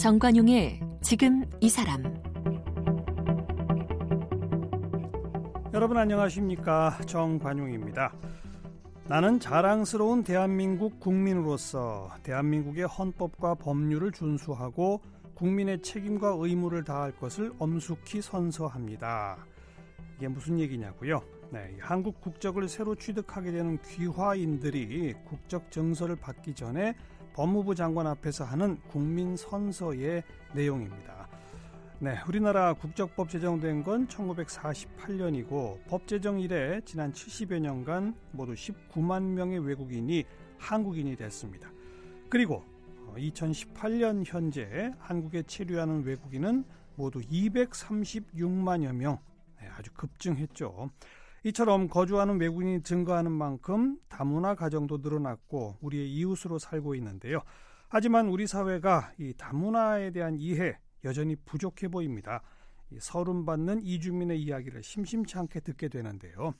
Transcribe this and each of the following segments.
정관용의 지금 이 사람 여러분 안녕하십니까 정관용입니다. 나는 자랑스러운 대한민국 국민으로서 대한민국의 헌법과 법률을 준수하고 국민의 책임과 의무를 다할 것을 엄숙히 선서합니다. 이게 무슨 얘기냐고요? 네, 한국 국적을 새로 취득하게 되는 귀화인들이 국적 증서를 받기 전에 법무부 장관 앞에서 하는 국민 선서의 내용입니다. 네, 우리나라 국적법 제정된 건 1948년이고 법 제정 이래 지난 70여 년간 모두 19만 명의 외국인이 한국인이 됐습니다. 그리고 2018년 현재 한국에 체류하는 외국인은 모두 236만여 명, 네, 아주 급증했죠. 이처럼 거주하는 외국인이 증가하는 만큼 다문화 가정도 늘어났고 우리의 이웃으로 살고 있는데요. 하지만 우리 사회가 이 다문화에 대한 이해 여전히 부족해 보입니다. 서름 받는 이주민의 이야기를 심심치 않게 듣게 되는데요.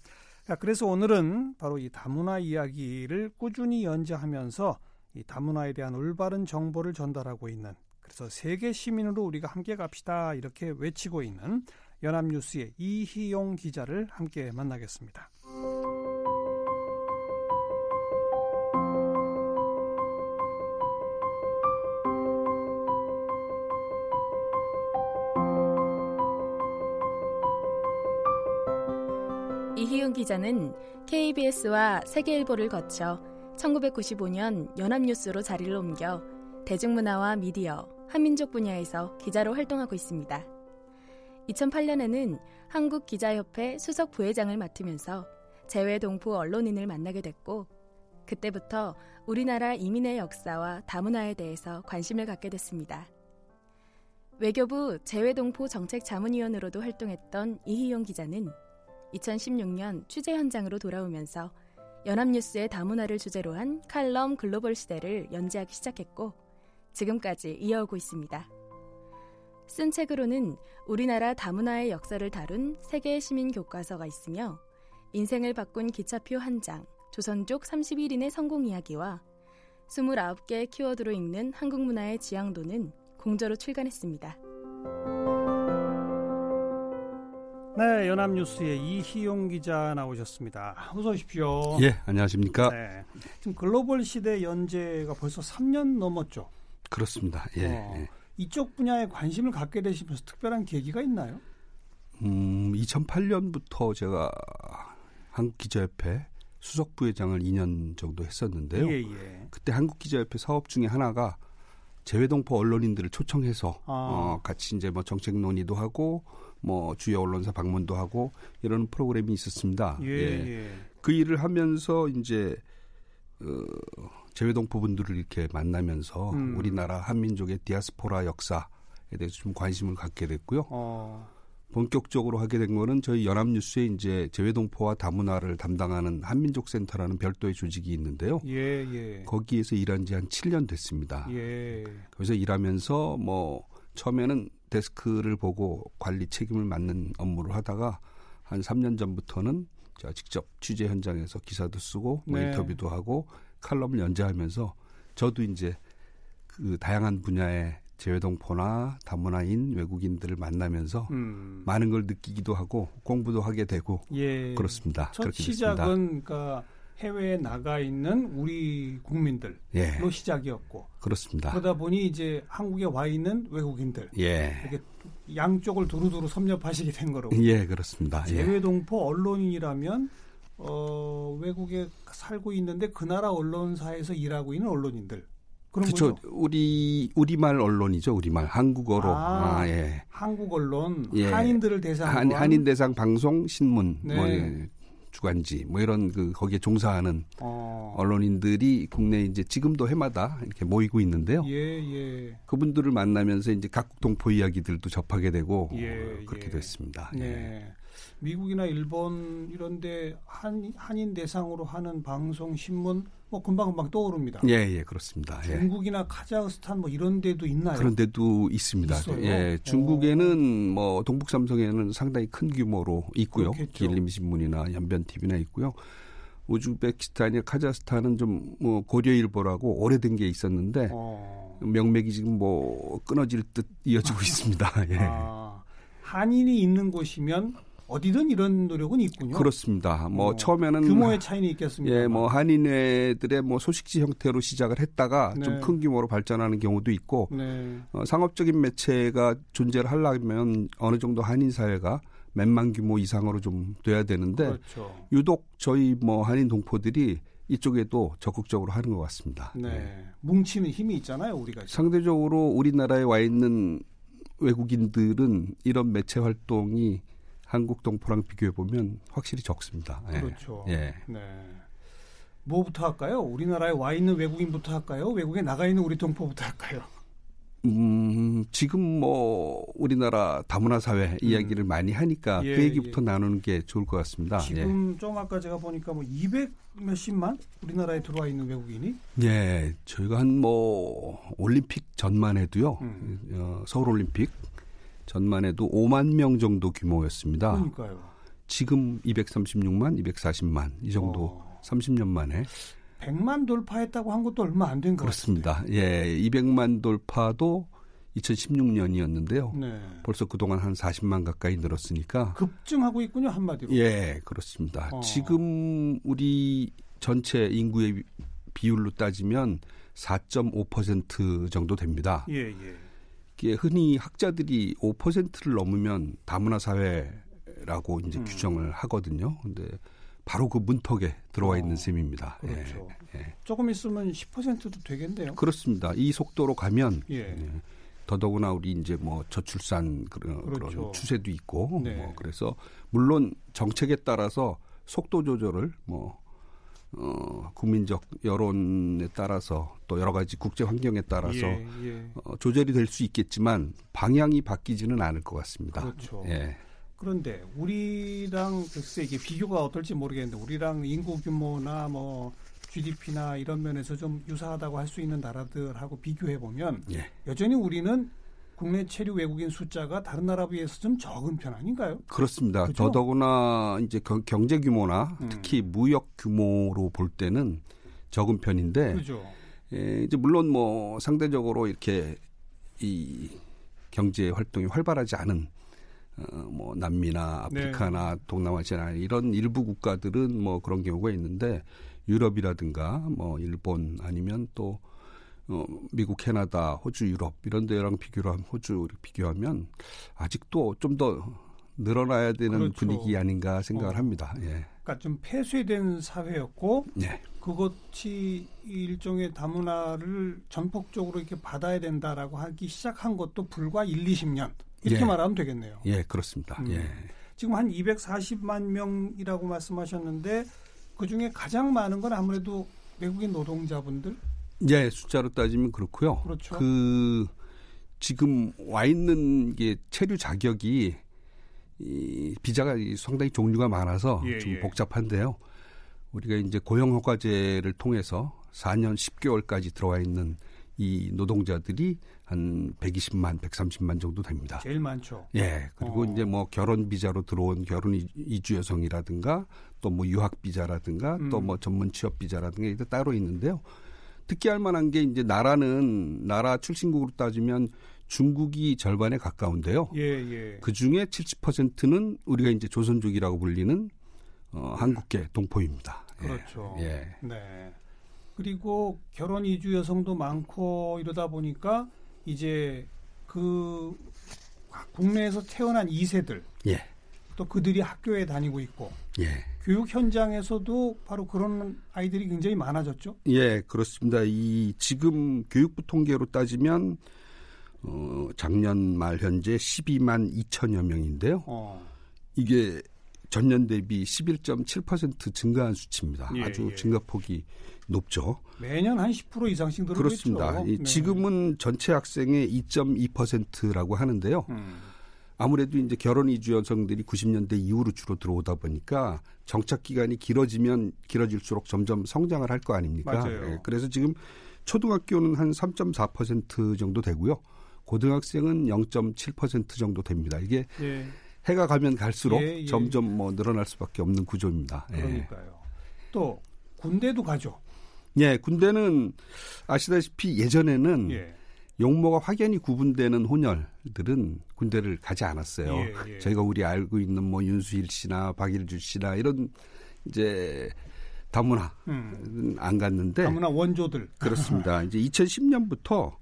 그래서 오늘은 바로 이 다문화 이야기를 꾸준히 연재하면서 이 다문화에 대한 올바른 정보를 전달하고 있는 그래서 세계 시민으로 우리가 함께 갑시다 이렇게 외치고 있는 연합뉴스의 이희용 기자를 함께 만나겠습니다. 이희용 기자는 KBS와 세계일보를 거쳐 1995년 연합뉴스로 자리를 옮겨 대중문화와 미디어, 한민족 분야에서 기자로 활동하고 있습니다. 2008년에는 한국기자협회 수석 부회장을 맡으면서 재외 동포 언론인을 만나게 됐고 그때부터 우리나라 이민의 역사와 다문화에 대해서 관심을 갖게 됐습니다. 외교부 재외동포 정책 자문위원으로도 활동했던 이희용 기자는 2016년 취재 현장으로 돌아오면서 연합뉴스의 다문화를 주제로 한 칼럼 글로벌 시대를 연재하기 시작했고 지금까지 이어오고 있습니다. 쓴 책으로는 우리나라 다문화의 역사를 다룬 세계 시민 교과서가 있으며 인생을 바꾼 기차표 한 장, 조선족 31인의 성공 이야기와 29개의 키워드로 읽는 한국 문화의 지향도는 공저로 출간했습니다. 네, 연합뉴스의 이희용 기자 나오셨습니다. 어서 오십시오. 예, 안녕하십니까. 네, 지금 글로벌 시대 연재가 벌써 3년 넘었죠. 그렇습니다. 예. 어. 예. 이쪽 분야에 관심을 갖게 되시면서 특별한 계기가 있나요? 음, 2008년부터 제가 한국기자협회 수석 부회장을 2년 정도 했었는데요. 예, 예. 그때 한국기자협회 사업 중에 하나가 재외동포 언론인들을 초청해서 아. 어, 같이 이제 뭐 정책 논의도 하고 뭐 주요 언론사 방문도 하고 이런 프로그램이 있었습니다. 예, 예. 예. 그 일을 하면서 이제 어, 재외동포분들을 이렇게 만나면서 음. 우리나라 한민족의 디아스포라 역사에 대해서 좀 관심을 갖게 됐고요. 어. 본격적으로 하게 된 거는 저희 연합뉴스에 이제 재외동포와 다문화를 담당하는 한민족센터라는 별도의 조직이 있는데요. 예, 예. 거기에서 일한 지 한 7년 됐습니다. 예. 거기서 일하면서 뭐 처음에는 데스크를 보고 관리 책임을 맡는 업무를 하다가 한 3년 전부터는 제가 직접 취재 현장에서 기사도 쓰고 뭐 네. 인터뷰도 하고 칼럼을 연재하면서 저도 이제 그 다양한 분야의 재외동포나 다문화인 외국인들을 만나면서 음. 많은 걸 느끼기도 하고 공부도 하게 되고 예. 그렇습니다. 첫 시작은 그러니까 해외에 나가 있는 우리 국민들로 예. 시작이었고 그렇습니다. 그러다 보니 이제 한국에 와 있는 외국인들 예. 이렇게 양쪽을 두루두루 섭렵하시게 된 거로. 예, 그렇습니다. 예. 재외동포 언론인이라면 어, 외국에 살고 있는데 그 나라 언론사에서 일하고 있는 언론인들. 그렇죠. 우리 우리말 언론이죠. 우리말 한국어로. 아, 아 예. 한국 언론 예. 한인들을 대상으로 한, 인 대상 방송 신문 네. 뭐 예. 주간지 뭐 이런 그 거기에 종사하는 어. 언론인들이 국내 이제 지금도 해마다 이렇게 모이고 있는데요. 예, 예. 그분들을 만나면서 이제 각국 동포 이야기들도 접하게 되고 예, 그렇게 예. 됐습니다. 예. 예. 미국이나 일본 이런데 한 한인 대상으로 하는 방송 신문 뭐 금방 금방 떠오릅니다. 예, 예, 그렇습니다. 예. 중국이나 카자흐스탄 뭐 이런 데도 있나요? 그런 데도 있습니다. 있어요? 예, 중국에는 오. 뭐 동북 삼성에는 상당히 큰 규모로 있고요. 길림 신문이나 연변 TV나 있고요. 우즈베키스탄이나 카자흐스탄은 좀 뭐 고려일보라고 오래된 게 있었는데 어. 명맥이 지금 뭐 끊어질 듯 이어지고 있습니다. 예. 아, 한인이 있는 곳이면 어디든 이런 노력은 있군요. 그렇습니다. 뭐 어, 처음에는 규모의 차이는 있겠습니다. 예, 뭐 한인회들의 뭐 소식지 형태로 시작을 했다가 네. 좀큰 규모로 발전하는 경우도 있고 네. 어, 상업적인 매체가 존재를 하려면 어느 정도 한인 사회가 몇만 규모 이상으로 좀 돼야 되는데 그렇죠. 유독 저희 뭐 한인 동포들이 이쪽에도 적극적으로 하는 것 같습니다. 네. 네. 뭉치는 힘이 있잖아요, 우리가. 상대적으로 우리나라에 와 있는 외국인들은 이런 매체 활동이 한국 동포랑 비교해 보면 확실히 적습니다. 예. 그렇죠. 예. 네. 뭐부터 할까요? 우리나라에 와 있는 외국인부터 할까요? 외국에 나가 있는 우리 동포부터 할까요? 음, 지금 뭐 우리나라 다문화 사회 음. 이야기를 많이 하니까 예, 그 얘기부터 예. 나누는 게 좋을 것 같습니다. 지금 예. 좀 아까 제가 보니까 뭐 200 몇십만 우리나라에 들어와 있는 외국인이? 예, 저희가 한 뭐 올림픽 전만 해도요. 음. 어, 서울 올림픽 전만 해도 5만 명 정도 규모였습니다. 그러니까요. 지금 236만, 240만 이 정도 어. 30년 만에 100만 돌파했다고 한 것도 얼마 안 된 것 같습니다. 같은데. 예, 200만 돌파도 2016년이었는데요. 네. 벌써 그동안 한 40만 가까이 늘었으니까 급증하고 있군요, 한마디로. 예, 그렇습니다. 어. 지금 우리 전체 인구의 비율로 따지면 4.5% 정도 됩니다. 예, 예. 이게 흔히 학자들이 5%를 넘으면 다문화 사회라고 이제 음. 규정을 하거든요. 근데 바로 그 문턱에 들어와 있는 어, 셈입니다. 예, 그렇죠. 예, 예. 조금 있으면 10%도 되겠네요. 그렇습니다. 이 속도로 가면 예. 예. 더더구나 우리 이제 뭐 저출산 그런, 그렇죠. 그런 추세도 있고 네. 뭐 그래서 물론 정책에 따라서 속도 조절을 뭐 어, 국민적 여론에 따라서 또 여러 가지 국제 환경에 따라서 예, 예. 어, 조절이 될 수 있겠지만 방향이 바뀌지는 않을 것 같습니다. 그렇죠. 예. 그런데 우리랑 글쎄 이게 비교가 어떨지 모르겠는데 우리랑 인구 규모나 뭐 GDP나 이런 면에서 좀 유사하다고 할 수 있는 나라들하고 비교해 보면 예. 여전히 우리는 국내 체류 외국인 숫자가 다른 나라 비해서 좀 적은 편 아닌가요? 그렇습니다. 그렇죠? 더더구나 이제 경제 규모나 음. 특히 무역 규모로 볼 때는 적은 편인데 그렇죠. 예, 이제 물론 뭐 상대적으로 이렇게 이 경제 활동이 활발하지 않은 어, 뭐 남미나 아프리카나 네. 동남아시아 이런 일부 국가들은 뭐 그런 경우가 있는데 유럽이라든가 뭐 일본 아니면 또 어, 미국, 캐나다, 호주, 유럽 이런 데랑 비교를 하면 호주 비교하면 아직도 좀 더 늘어나야 되는 그렇죠. 분위기 아닌가 생각을 어. 합니다. 예. 그러니까 좀 폐쇄된 사회였고 네. 그것이 일종의 다문화를 전폭적으로 이렇게 받아야 된다라고 하기 시작한 것도 불과 1, 20년 이렇게 예. 말하면 되겠네요. 예, 그렇습니다. 음. 예. 지금 한 240만 명이라고 말씀하셨는데 그 중에 가장 많은 건 아무래도 외국인 노동자분들 예, 숫자로 따지면 그렇고요. 그렇죠. 그 지금 와 있는 게 체류 자격이 이 비자가 상당히 종류가 많아서 예, 좀 예. 복잡한데요. 우리가 이제 고용 허가제를 통해서 4년 10개월까지 들어와 있는 이 노동자들이 한 120만, 130만 정도 됩니다. 제일 많죠. 예. 그리고 어. 이제 뭐 결혼 비자로 들어온 결혼 이주 여성이라든가 또 뭐 유학 비자라든가 음. 또뭐 전문 취업 비자라든가 이게 따로 있는데요. 특기할 만한 게 이제 나라는 나라 출신국으로 따지면 중국이 절반에 가까운데요. 예, 예. 그 중에 70%는 우리가 이제 조선족이라고 불리는 어, 한국계 동포입니다. 예. 그렇죠. 예. 네. 그리고 결혼 이주 여성도 많고 이러다 보니까 이제 그 국내에서 태어난 2세들 예. 또 그들이 학교에 다니고 있고 예. 교육 현장에서도 바로 그런 아이들이 굉장히 많아졌죠. 예, 그렇습니다. 이 지금 교육부 통계로 따지면 어, 작년 말 현재 12만 2천여 명인데요. 어. 이게 전년 대비 11.7% 증가한 수치입니다. 예, 아주 예. 증가폭이 높죠. 매년 한 10% 이상씩 늘고 그렇습니다. 있죠. 네. 지금은 전체 학생의 2.2%라고 하는데요. 음. 아무래도 이제 결혼 이주 여성들이 90년대 이후로 주로 들어오다 보니까 정착 기간이 길어지면 길어질수록 점점 성장을 할 거 아닙니까? 맞아요. 네, 그래서 지금 초등학교는 한 3.4% 정도 되고요. 고등학생은 0.7% 정도 됩니다. 이게 예. 해가 가면 갈수록 예, 예. 점점 뭐 늘어날 수밖에 없는 구조입니다. 예. 그러니까요. 또 군대도 가죠. 예, 군대는 아시다시피 예전에는 예. 용모가 확연히 구분되는 혼혈들은 군대를 가지 않았어요. 예, 예. 저희가 우리 알고 있는 뭐 윤수일 씨나 박일주 씨나 이런 이제 다문화 음. 안 갔는데 다문화 원조들 그렇습니다. 이제 2010년부터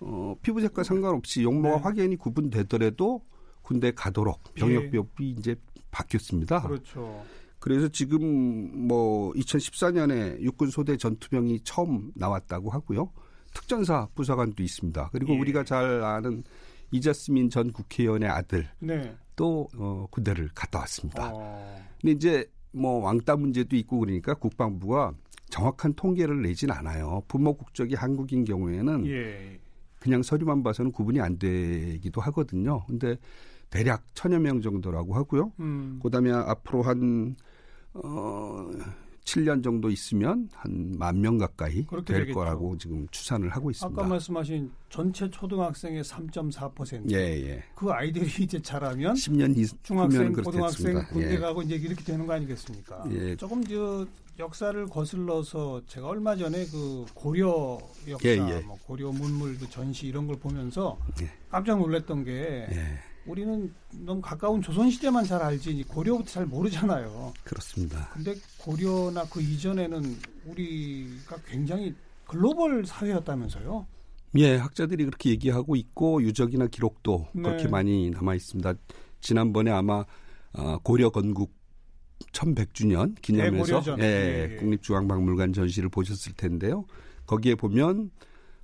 어, 피부색과 상관없이 용모가 네. 확연히 구분되더라도 군대 가도록 병역비업이 예. 이제 바뀌었습니다. 그렇죠. 그래서 지금 뭐 2014년에 육군 소대 전투병이 처음 나왔다고 하고요. 특전사 부사관도 있습니다. 그리고 예. 우리가 잘 아는 이자스민 전 국회의원의 아들 네. 또 어, 군대를 갔다 왔습니다. 어. 근데 이제 뭐 왕따 문제도 있고 그러니까 국방부가 정확한 통계를 내진 않아요. 부모 국적이 한국인 경우에는 예. 그냥 서류만 봐서는 구분이 안 되기도 하거든요. 근데 대략 천여 명 정도라고 하고요. 음. 그다음에 앞으로 한 어, 7년 정도 있으면 한 만 명 가까이 될 되겠죠. 거라고 지금 추산을 하고 있습니다. 아까 말씀하신 전체 초등학생의 3.4%. 예, 예. 그 아이들이 이제 자라면 10년 이 중학생, 고등학생 군대 예. 가고 이제 이렇게 되는 거 아니겠습니까? 예. 조금 저 역사를 거슬러서 제가 얼마 전에 그 고려 역사, 예, 예. 뭐 고려 문물 그 전시 이런 걸 보면서 예. 깜짝 놀랐던 게 예. 우리는 너무 가까운 조선 시대만 잘 알지 고려부터 잘 모르잖아요. 그렇습니다. 근데 고려나 그 이전에는 우리가 굉장히 글로벌 사회였다면서요? 예, 학자들이 그렇게 얘기하고 있고 유적이나 기록도 네. 그렇게 많이 남아 있습니다. 지난번에 아마 어, 고려 건국 1100주년 기념해서 예, 예, 예. 국립중앙박물관 전시를 보셨을 텐데요. 거기에 보면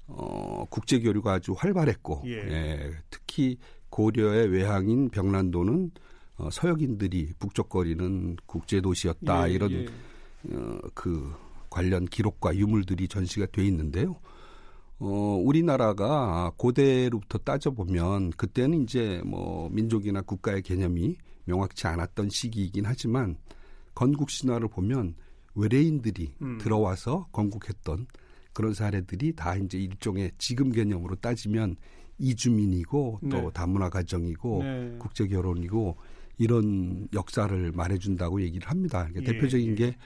어, 국제 교류가 아주 활발했고 예. 예, 특히 고려의 외항인 병란도는 어, 서역인들이 북적거리는 국제 도시였다 예, 이런 예. 어, 그 관련 기록과 유물들이 전시가 돼 있는데요. 어, 우리나라가 고대로부터 따져보면 그때는 이제 뭐 민족이나 국가의 개념이 명확치 않았던 시기이긴 하지만 건국 신화를 보면 외래인들이 음. 들어와서 건국했던 그런 사례들이 다 이제 일종의 지금 개념으로 따지면 이주민이고 또 네. 다문화 가정이고 네. 국제 결혼이고 이런 역사를 말해준다고 얘기를 합니다. 그러니까 예, 대표적인 예. 게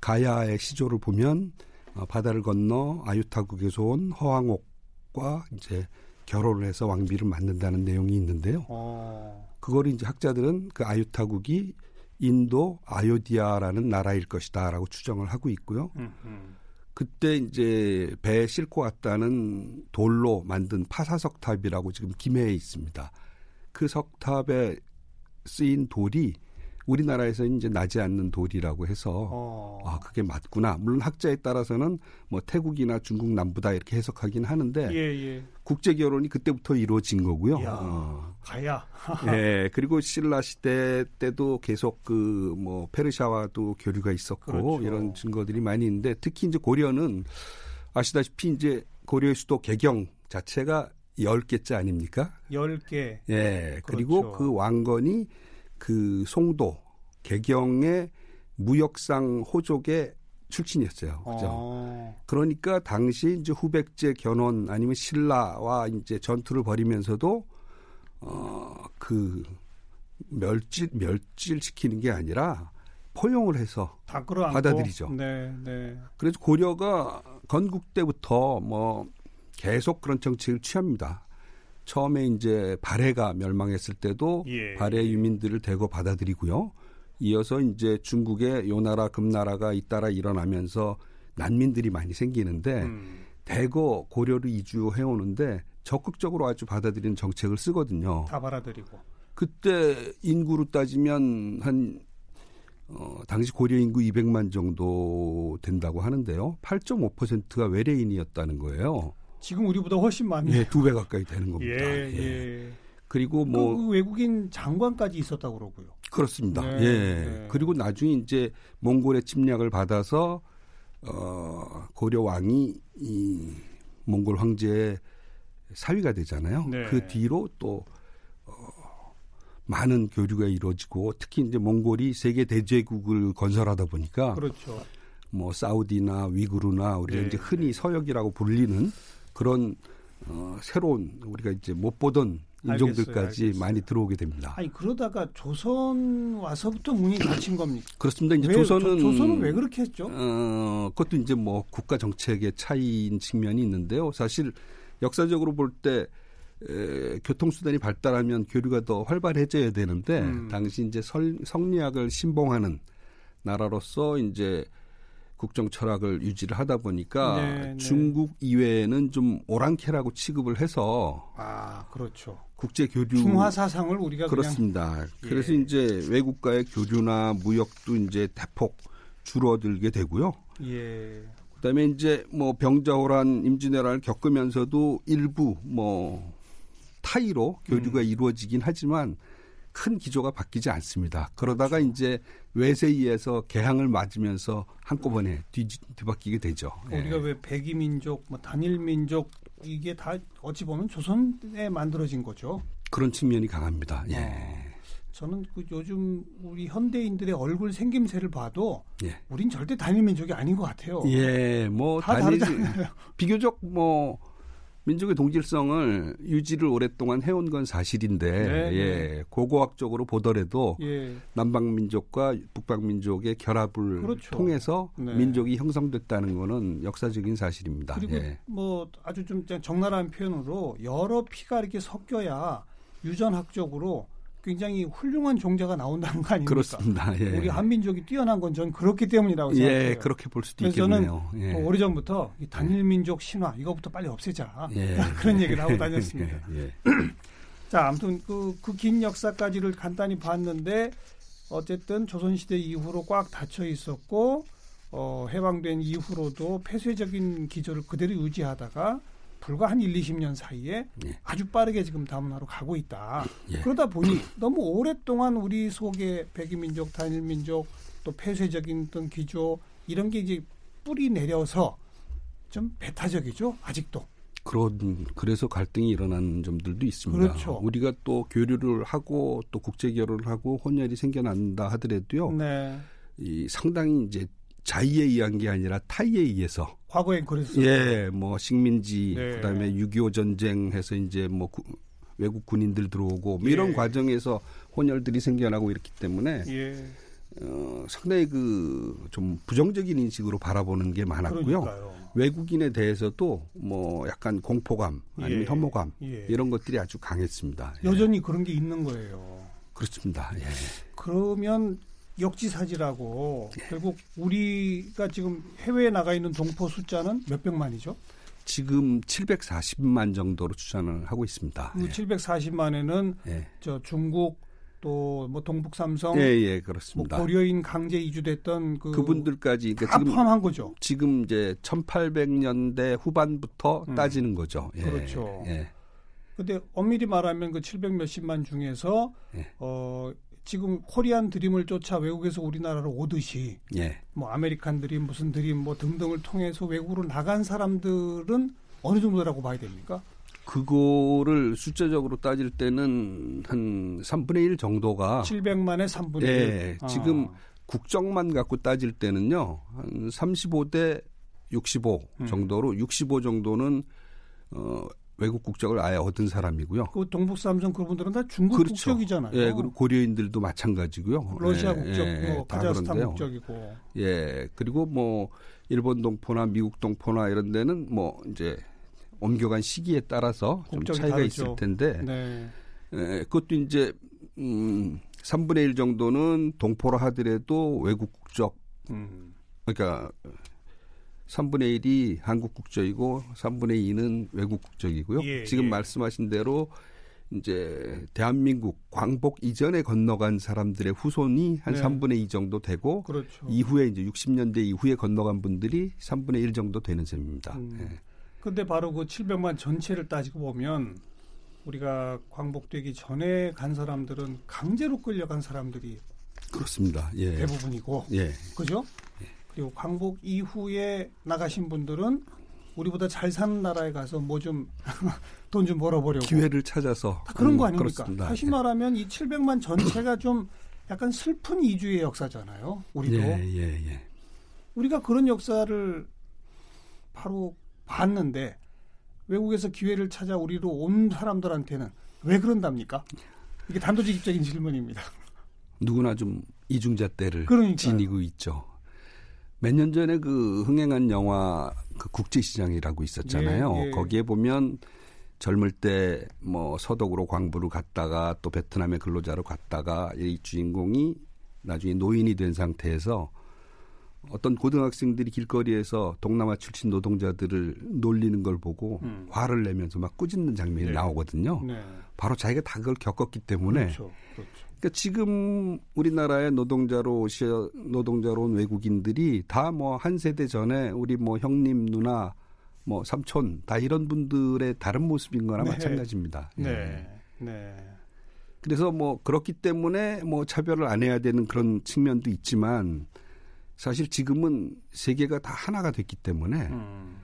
가야의 시조를 보면 어, 바다를 건너 아유타국에서 온 허황옥과 이제 결혼을 해서 왕비를 만든다는 내용이 있는데요. 어. 그걸 이제 학자들은 그 아유타국이 인도 아요디아라는 나라일 것이다라고 추정을 하고 있고요. 음, 음. 그때 이제 배에 싣고 왔다는 돌로 만든 파사석탑이라고 지금 김해에 있습니다. 그 석탑에 쓰인 돌이 우리나라에서 이제 나지 않는 돌이라고 해서 어. 아 그게 맞구나. 물론 학자에 따라서는 뭐 태국이나 중국 남부다 이렇게 해석하긴 하는데 예, 예. 국제 결혼이 그때부터 이루어진 거고요. 이야, 어. 가야. 예. 그리고 신라 시대 때도 계속 그 뭐 페르시아와도 교류가 있었고 그렇죠. 이런 증거들이 많이 있는데 특히 이제 고려는 아시다시피 이제 고려의 수도 개경 자체가 10개째 아닙니까? 10개. 예. 그리고 그렇죠. 그 왕건이 그 송도 개경의 무역상 호족의 출신이었어요. 그죠? 어. 그러니까 당시 이제 후백제 견훤 아니면 신라와 이제 전투를 벌이면서도 어그 멸질 멸질 시키는 게 아니라 포용을 해서 받아들이죠. 네, 네. 그래서 고려가 건국 때부터 뭐 계속 그런 정책을 취합니다. 처음에 이제 발해가 멸망했을 때도 예. 발해 유민들을 대거 받아들이고요. 이어서 이제 중국의 요나라 금나라가 잇따라 일어나면서 난민들이 많이 생기는데 음. 대거 고려를 이주해 오는데 적극적으로 아주 받아들이는 정책을 쓰거든요. 다 받아들이고. 그때 인구로 따지면 한 어, 당시 고려 인구 200만 정도 된다고 하는데요. 8.5%가 외래인이었다는 거예요. 지금 우리보다 훨씬 많네요. 예, 두 배 가까이 되는 겁니다. 예, 예. 예. 그리고 뭐 그 외국인 장관까지 있었다고 그러고요. 그렇습니다. 네, 예. 네. 그리고 나중에 이제 몽골의 침략을 받아서 어 고려 왕이 이 몽골 황제의 사위가 되잖아요. 네. 그 뒤로 또 어, 많은 교류가 이루어지고 특히 이제 몽골이 세계 대제국을 건설하다 보니까 그렇죠. 뭐 사우디나 위구르나 우리가 네. 이제 흔히 서역이라고 불리는 그런 어, 새로운 우리가 이제 못 보던 인종들까지 알겠어요, 많이 들어오게 됩니다. 아니 그러다가 조선 와서부터 문이 닫힌 겁니까? 그렇습니다. 이제 왜, 조선은 조, 조선은 왜 그렇게 했죠? 어, 그것도 이제 뭐 국가 정책의 차이인 측면이 있는데요. 사실 역사적으로 볼때 교통수단이 발달하면 교류가 더 활발해져야 되는데 음. 당시 이제 설, 성리학을 신봉하는 나라로서 이제 국정 철학을 유지를 하다 보니까 네, 네. 중국 이외에는 좀 오랑캐라고 취급을 해서 아 그렇죠 국제 교류 중화 사상을 우리가 그렇습니다. 그냥, 그래서 예. 이제 외국과의 교류나 무역도 이제 대폭 줄어들게 되고요. 예. 그다음에 이제 뭐 병자호란 임진왜란을 겪으면서도 일부 뭐 타이로 교류가 음. 이루어지긴 하지만 큰 기조가 바뀌지 않습니다. 그러다가 그렇죠. 이제 외세에 의해서 개항을 맞으면서 한꺼번에 뒤, 뒤바뀌게 되죠. 우리가 예. 왜 백이민족, 뭐 단일민족 이게 다 어찌 보면 조선에 만들어진 거죠. 그런 측면이 강합니다. 예. 어. 저는 그 요즘 우리 현대인들의 얼굴 생김새를 봐도 예. 우린 절대 단일 민족이 아닌 것 같아요. 예, 뭐 단일 비교적 뭐 민족의 동질성을 유지를 오랫동안 해온 건 사실인데 네, 네. 예, 고고학적으로 보더라도 예. 남방 민족과 북방 민족의 결합을 그렇죠. 통해서 네. 민족이 형성됐다는 거는 역사적인 사실입니다. 그리고 예. 뭐 아주 좀 적나라한 표현으로 여러 피가 이렇게 섞여야 유전학적으로 굉장히 훌륭한 종자가 나온다는 거 아닙니까? 그렇습니다. 예. 우리 한민족이 뛰어난 건 전 그렇기 때문이라고 예, 생각해요. 예, 그렇게 볼 수도 있겠네요. 저는 예. 오래전부터 이 단일 민족 신화 이거부터 빨리 없애자 예. 그런 얘기를 하고 다녔습니다. 예. 자, 아무튼 그그긴 역사까지를 간단히 봤는데 어쨌든 조선시대 이후로 꽉 닫혀 있었고 어, 해방된 이후로도 폐쇄적인 기조를 그대로 유지하다가 불과 한 1, 20년 사이에 예. 아주 빠르게 지금 다문화로 가고 있다. 예. 그러다 보니 너무 오랫동안 우리 속에 백이민족, 단일민족 또 폐쇄적인 어떤 기조 이런 게 이제 뿌리 내려서 좀 배타적이죠. 아직도. 그런 그래서 갈등이 일어나는 점들도 있습니다. 그렇죠. 우리가 또 교류를 하고 또 국제 결혼을 하고 혼혈이 생겨난다 하더라도요. 네. 이 상당히 이제 자의에 의한 게 아니라 타의에 의해서 과거엔 그랬어요. 예, 뭐 식민지 네. 그다음에 6.25 전쟁해서 이제 뭐 구, 외국 군인들 들어오고 뭐 이런 예. 과정에서 혼혈들이 생겨나고 이렇기 때문에 예. 어, 상당히 그 좀 부정적인 인식으로 바라보는 게 많았고요. 그러니까요. 외국인에 대해서도 뭐 약간 공포감 아니면 예. 혐오감 예. 이런 것들이 아주 강했습니다. 예. 여전히 그런 게 있는 거예요. 그렇습니다. 예. 그러면 역지사지라고 네. 결국 우리가 지금 해외에 나가 있는 동포 숫자는 몇 백만이죠? 지금 740만 정도로 추산을 하고 있습니다. 그 예. 740만에는 예. 저 중국 또 뭐 동북 삼성, 예, 예, 그렇습니다. 뭐 고려인 강제 이주됐던 그 그분들까지 그러니까 지금 포함한 거죠. 지금 이제 1800년대 후반부터 음. 따지는 거죠. 예, 그렇죠. 예. 근데 엄밀히 말하면 그 700 몇십만 중에서 예. 어 지금 코리안 드림을 쫓아 외국에서 우리나라로 오듯이 예. 뭐 아메리칸 드림 무슨 드림 뭐 등등을 통해서 외국으로 나간 사람들은 어느 정도라고 봐야 됩니까? 그거를 숫자적으로 따질 때는 한 3분의 1 정도가 700만의 3분의 1. 예, 아. 지금 국정만 갖고 따질 때는요. 한 35대 65 음. 정도로 음. 65 정도는 어 외국 국적을 아예 얻은 사람이고요. 그 동북 삼성 그분들은 다 중국 그렇죠. 국적이잖아요. 예, 그리고 고려인들도 마찬가지고요. 러시아 예, 국적, 예, 뭐 카자흐스탄 국적이고. 예, 그리고 뭐 일본 동포나 미국 동포나 이런 데는 뭐 이제 옮겨간 시기에 따라서 좀 차이가 다르죠. 있을 텐데, 네. 예, 그것도 이제 음, 3분의 1 정도는 동포라 하더라도 외국 국적, 음. 그러니까 3분의 1이 한국 국적이고 3분의 2는 외국 국적이고요. 예, 지금 예. 말씀하신 대로 이제 대한민국 광복 이전에 건너간 사람들의 후손이 한 네. 3분의 2 정도 되고 그렇죠. 이후에 이제 60년대 이후에 건너간 분들이 3분의 1 정도 되는 셈입니다. 음. 예. 바로 그 700만 전체를 따지고 보면 우리가 광복되기 전에 간 사람들은 강제로 끌려간 사람들이 그렇습니다. 예. 대부분이고 예. 그죠? 예. 그리고 광복 이후에 나가신 분들은 우리보다 잘 사는 나라에 가서 뭐 좀 돈좀 벌어보려고 기회를 찾아서 그런 거 음, 아닙니까? 그렇습니다. 다시 말하면 이 700만 전체가 좀 약간 슬픈 이주의 역사잖아요. 우리도 예, 예, 예. 우리가 그런 역사를 바로 봤는데 외국에서 기회를 찾아 우리로 온 사람들한테는 왜 그런답니까? 이게 단도직입적인 질문입니다. 누구나 좀 이중잣대를 지니고 있죠. 몇 년 전에 그 흥행한 영화 그 국제시장이라고 있었잖아요. 예, 예. 거기에 보면 젊을 때 뭐 서독으로 광부를 갔다가 또 베트남의 근로자로 갔다가 이 주인공이 나중에 노인이 된 상태에서 어떤 고등학생들이 길거리에서 동남아 출신 노동자들을 놀리는 걸 보고 음. 화를 내면서 막 꾸짖는 장면이 네. 나오거든요. 네. 바로 자기가 다 그걸 겪었기 때문에 그렇죠. 그렇죠. 그러니까 지금 우리나라의 노동자로 오셔 노동자로 온 외국인들이 다 뭐 한 세대 전에 우리 뭐 형님 누나 뭐 삼촌 다 이런 분들의 다른 모습인 거나 네. 마찬가지입니다. 네. 예. 네. 그래서 뭐 그렇기 때문에 뭐 차별을 안 해야 되는 그런 측면도 있지만 사실 지금은 세계가 다 하나가 됐기 때문에 음.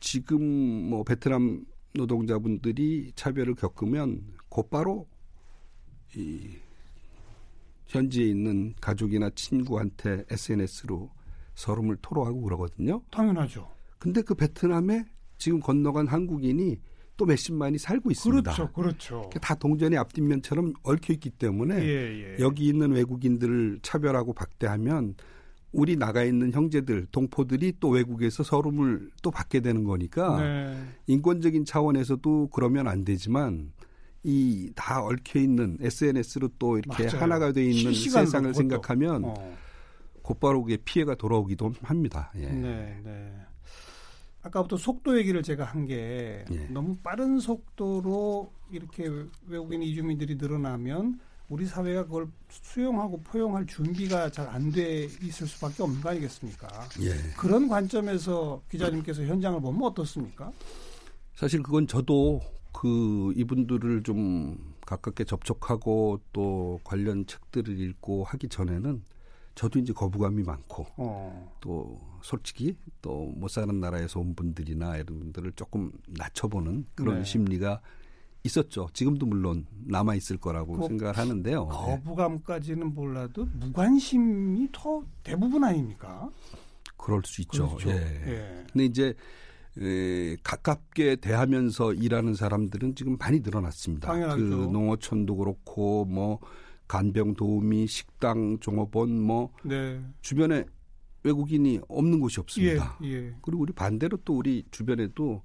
지금 뭐 베트남 노동자분들이 차별을 겪으면 곧바로 이 현지에 있는 가족이나 친구한테 SNS로 서름을 토로하고 그러거든요. 당연하죠. 근데 그 베트남에 지금 건너간 한국인이 또 몇십만이 살고 있습니다. 그렇죠, 그렇죠. 다 동전의 앞뒷면처럼 얽혀 있기 때문에 예, 예. 여기 있는 외국인들을 차별하고 박대하면 우리 나가 있는 형제들, 동포들이 또 외국에서 서름을 또 받게 되는 거니까 네. 인권적인 차원에서도 그러면 안 되지만 이 다 얽혀 있는 SNS로 또 이렇게 맞아요. 하나가 돼 있는 세상을 생각하면 어. 곧바로 그게 피해가 돌아오기도 합니다. 예. 네, 네. 아까부터 속도 얘기를 제가 한게 예. 너무 빠른 속도로 이렇게 외국인 이주민들이 늘어나면 우리 사회가 그걸 수용하고 포용할 준비가 잘 안 돼 있을 수밖에 없는 거 아니겠습니까? 예. 그런 관점에서 기자님께서 현장을 보면 어떻습니까? 사실 그건 저도 그 이분들을 좀 가깝게 접촉하고 또 관련 책들을 읽고 하기 전에는 저도 이제 거부감이 많고 어. 또 솔직히 또 못 사는 나라에서 온 분들이나 이런 분들을 조금 낮춰보는 그런 네. 심리가 있었죠. 지금도 물론 남아 있을 거라고 그 생각을 하는데요. 네. 거부감까지는 몰라도 무관심이 더 대부분 아닙니까? 그럴 수 있죠. 그렇죠. 예. 예. 근데 이제 에, 가깝게 대하면서 일하는 사람들은 지금 많이 늘어났습니다. 당연하죠. 그 농어촌도 그렇고 뭐 간병 도우미, 식당, 종업원 뭐 네. 주변에 외국인이 없는 곳이 없습니다. 예, 예. 그리고 우리 반대로 또 우리 주변에도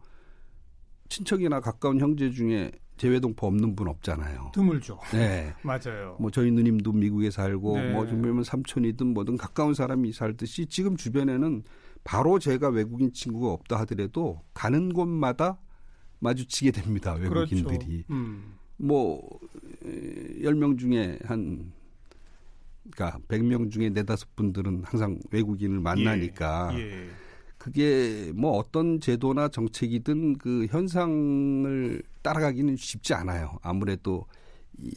친척이나 가까운 형제 중에 재외동포 없는 분 없잖아요. 드물죠. 네. 맞아요. 뭐 저희 누님도 미국에 살고 네. 뭐 주변에 삼촌이든 뭐든 가까운 사람이 살듯이 지금 주변에는 바로 제가 외국인 친구가 없다 하더라도 가는 곳마다 마주치게 됩니다. 외국인들이. 그렇죠. 음. 뭐 10명 중에 한 그러니까 100명 중에 네다섯 분들은 항상 외국인을 만나니까 예, 예. 그게 뭐 어떤 제도나 정책이든 그 현상을 따라가기는 쉽지 않아요. 아무래도 이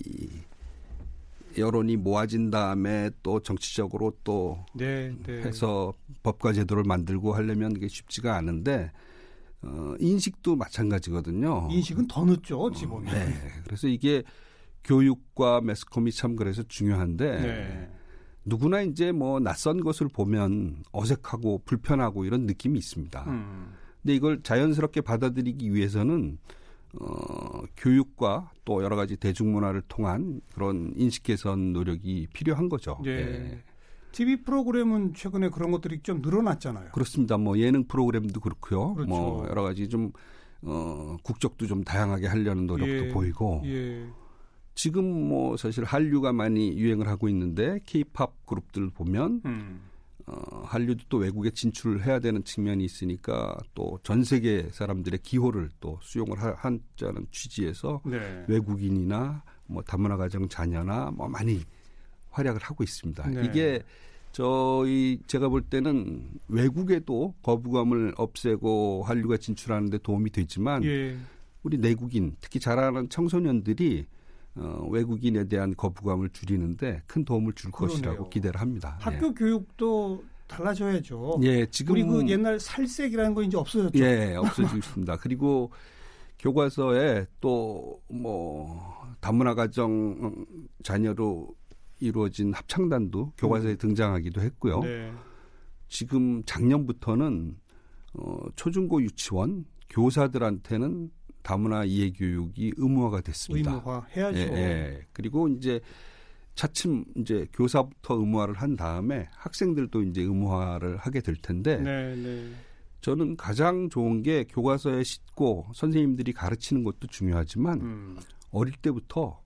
여론이 모아진 다음에 또 정치적으로 또 네, 네. 해서 법과 제도를 만들고 하려면 그게 쉽지가 않은데 어, 인식도 마찬가지거든요. 인식은 더 늦죠, 보면. 어, 네. 그래서 이게 교육과 매스컴이 참 그래서 중요한데 네. 누구나 이제 뭐 낯선 것을 보면 어색하고 불편하고 이런 느낌이 있습니다. 음. 근데 이걸 자연스럽게 받아들이기 위해서는 어, 교육과 또 여러 가지 대중문화를 통한 그런 인식 개선 노력이 필요한 거죠. 네. 예. TV 프로그램은 최근에 그런 것들이 좀 늘어났잖아요. 그렇습니다. 뭐 예능 프로그램도 그렇고요. 그렇죠. 뭐 여러 가지 좀 어, 국적도 좀 다양하게 하려는 노력도 예. 보이고. 예. 지금 뭐 사실 한류가 많이 유행을 하고 있는데 케이팝 그룹들 보면 음. 어, 한류도 또 외국에 진출을 해야 되는 측면이 있으니까 또 전 세계 사람들의 기호를 또 수용을 하, 한자는 취지에서 네. 외국인이나 뭐 다문화 가정 자녀나 뭐 많이 활약을 하고 있습니다. 네. 이게 저희 제가 볼 때는 외국에도 거부감을 없애고 한류가 진출하는 데 도움이 되지만 예. 우리 내국인 특히 자라는 청소년들이 어, 외국인에 대한 거부감을 줄이는데 큰 도움을 줄 그러네요. 것이라고 기대를 합니다. 학교 예. 교육도 달라져야죠. 예, 지금 우리 그 옛날 살색이라는 거 이제 없어졌죠. 예, 없어지고 있습니다. 그리고 교과서에 또 뭐 다문화 가정 자녀로 이루어진 합창단도 교과서에 음. 등장하기도 했고요. 네. 지금 작년부터는 어, 초중고 유치원 교사들한테는 다문화 이해 교육이 의무화가 됐습니다. 의무화 해야죠. 예, 예. 그리고 이제 차츰 이제 교사부터 의무화를 한 다음에 학생들도 이제 의무화를 하게 될 텐데 네, 네. 저는 가장 좋은 게 교과서에 싣고 선생님들이 가르치는 것도 중요하지만 음. 어릴 때부터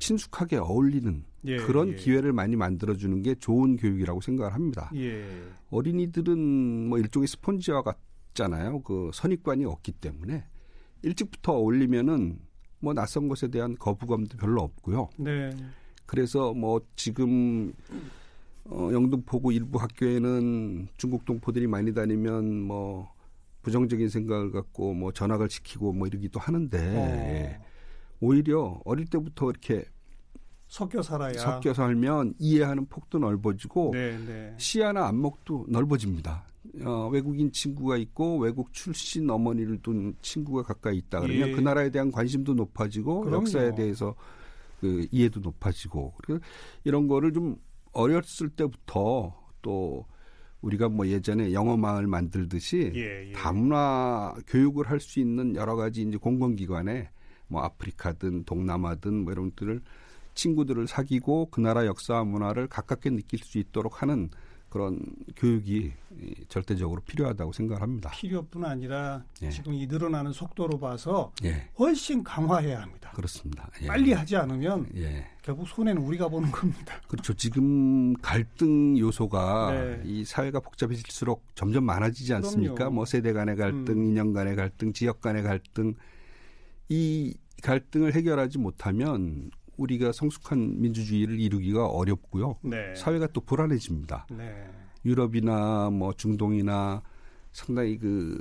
친숙하게 어울리는 예, 그런 예. 기회를 많이 만들어주는 게 좋은 교육이라고 생각을 합니다. 예. 어린이들은 뭐 일종의 스폰지와 같잖아요. 그 선입관이 없기 때문에 일찍부터 어울리면은 뭐 낯선 것에 대한 거부감도 별로 없고요. 네. 그래서 뭐 지금 어, 영등포구 일부 학교에는 중국 동포들이 많이 다니면 뭐 부정적인 생각을 갖고 뭐 전학을 시키고 뭐 이러기도 하는데 어. 오히려 어릴 때부터 이렇게 섞여 살아야 섞여 살면 이해하는 폭도 넓어지고 네, 네. 시야나 안목도 넓어집니다. 어, 외국인 친구가 있고 외국 출신 어머니를 둔 친구가 가까이 있다 그러면 예. 그 나라에 대한 관심도 높아지고 그럼요. 역사에 대해서 그 이해도 높아지고 그리고 이런 거를 좀 어렸을 때부터 또 우리가 뭐 예전에 영어 마을 만들듯이 예, 예. 다문화 교육을 할 수 있는 여러 가지 이제 공공기관에 뭐 아프리카든 동남아든 뭐 이런 것들을 친구들을 사귀고 그 나라 역사와 문화를 가깝게 느낄 수 있도록 하는 그런 교육이 절대적으로 필요하다고 생각합니다. 필요뿐 아니라 예. 지금 이 늘어나는 속도로 봐서 예. 훨씬 강화해야 합니다. 그렇습니다. 예. 빨리 하지 않으면 예. 결국 손해는 우리가 보는 겁니다. 그렇죠. 지금 갈등 요소가 네. 이 사회가 복잡해질수록 점점 많아지지 않습니까? 그럼요. 뭐 세대 간의 갈등, 음. 인연 간의 갈등, 지역 간의 갈등 이 갈등을 해결하지 못하면 우리가 성숙한 민주주의를 이루기가 어렵고요. 네. 사회가 또 불안해집니다. 네. 유럽이나 뭐 중동이나 상당히 그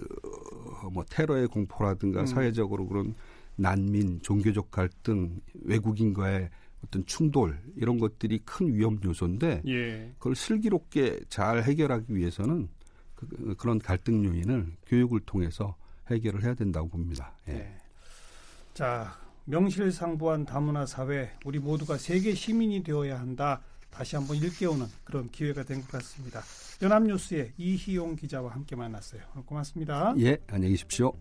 뭐 테러의 공포라든가 음. 사회적으로 그런 난민, 종교적 갈등, 외국인과의 어떤 충돌 이런 것들이 큰 위험 요소인데 예. 그걸 슬기롭게 잘 해결하기 위해서는 그, 런 갈등 요인을 교육을 통해서 해결을 해야 된다고 봅니다. 예. 네. 자 명실상부한 다문화 사회 우리 모두가 세계 시민이 되어야 한다. 다시 한번 일깨우는 그런 기회가 된 것 같습니다. 연합뉴스의 이희용 기자와 함께 만났어요. 고맙습니다. 예, 안녕히 계십시오.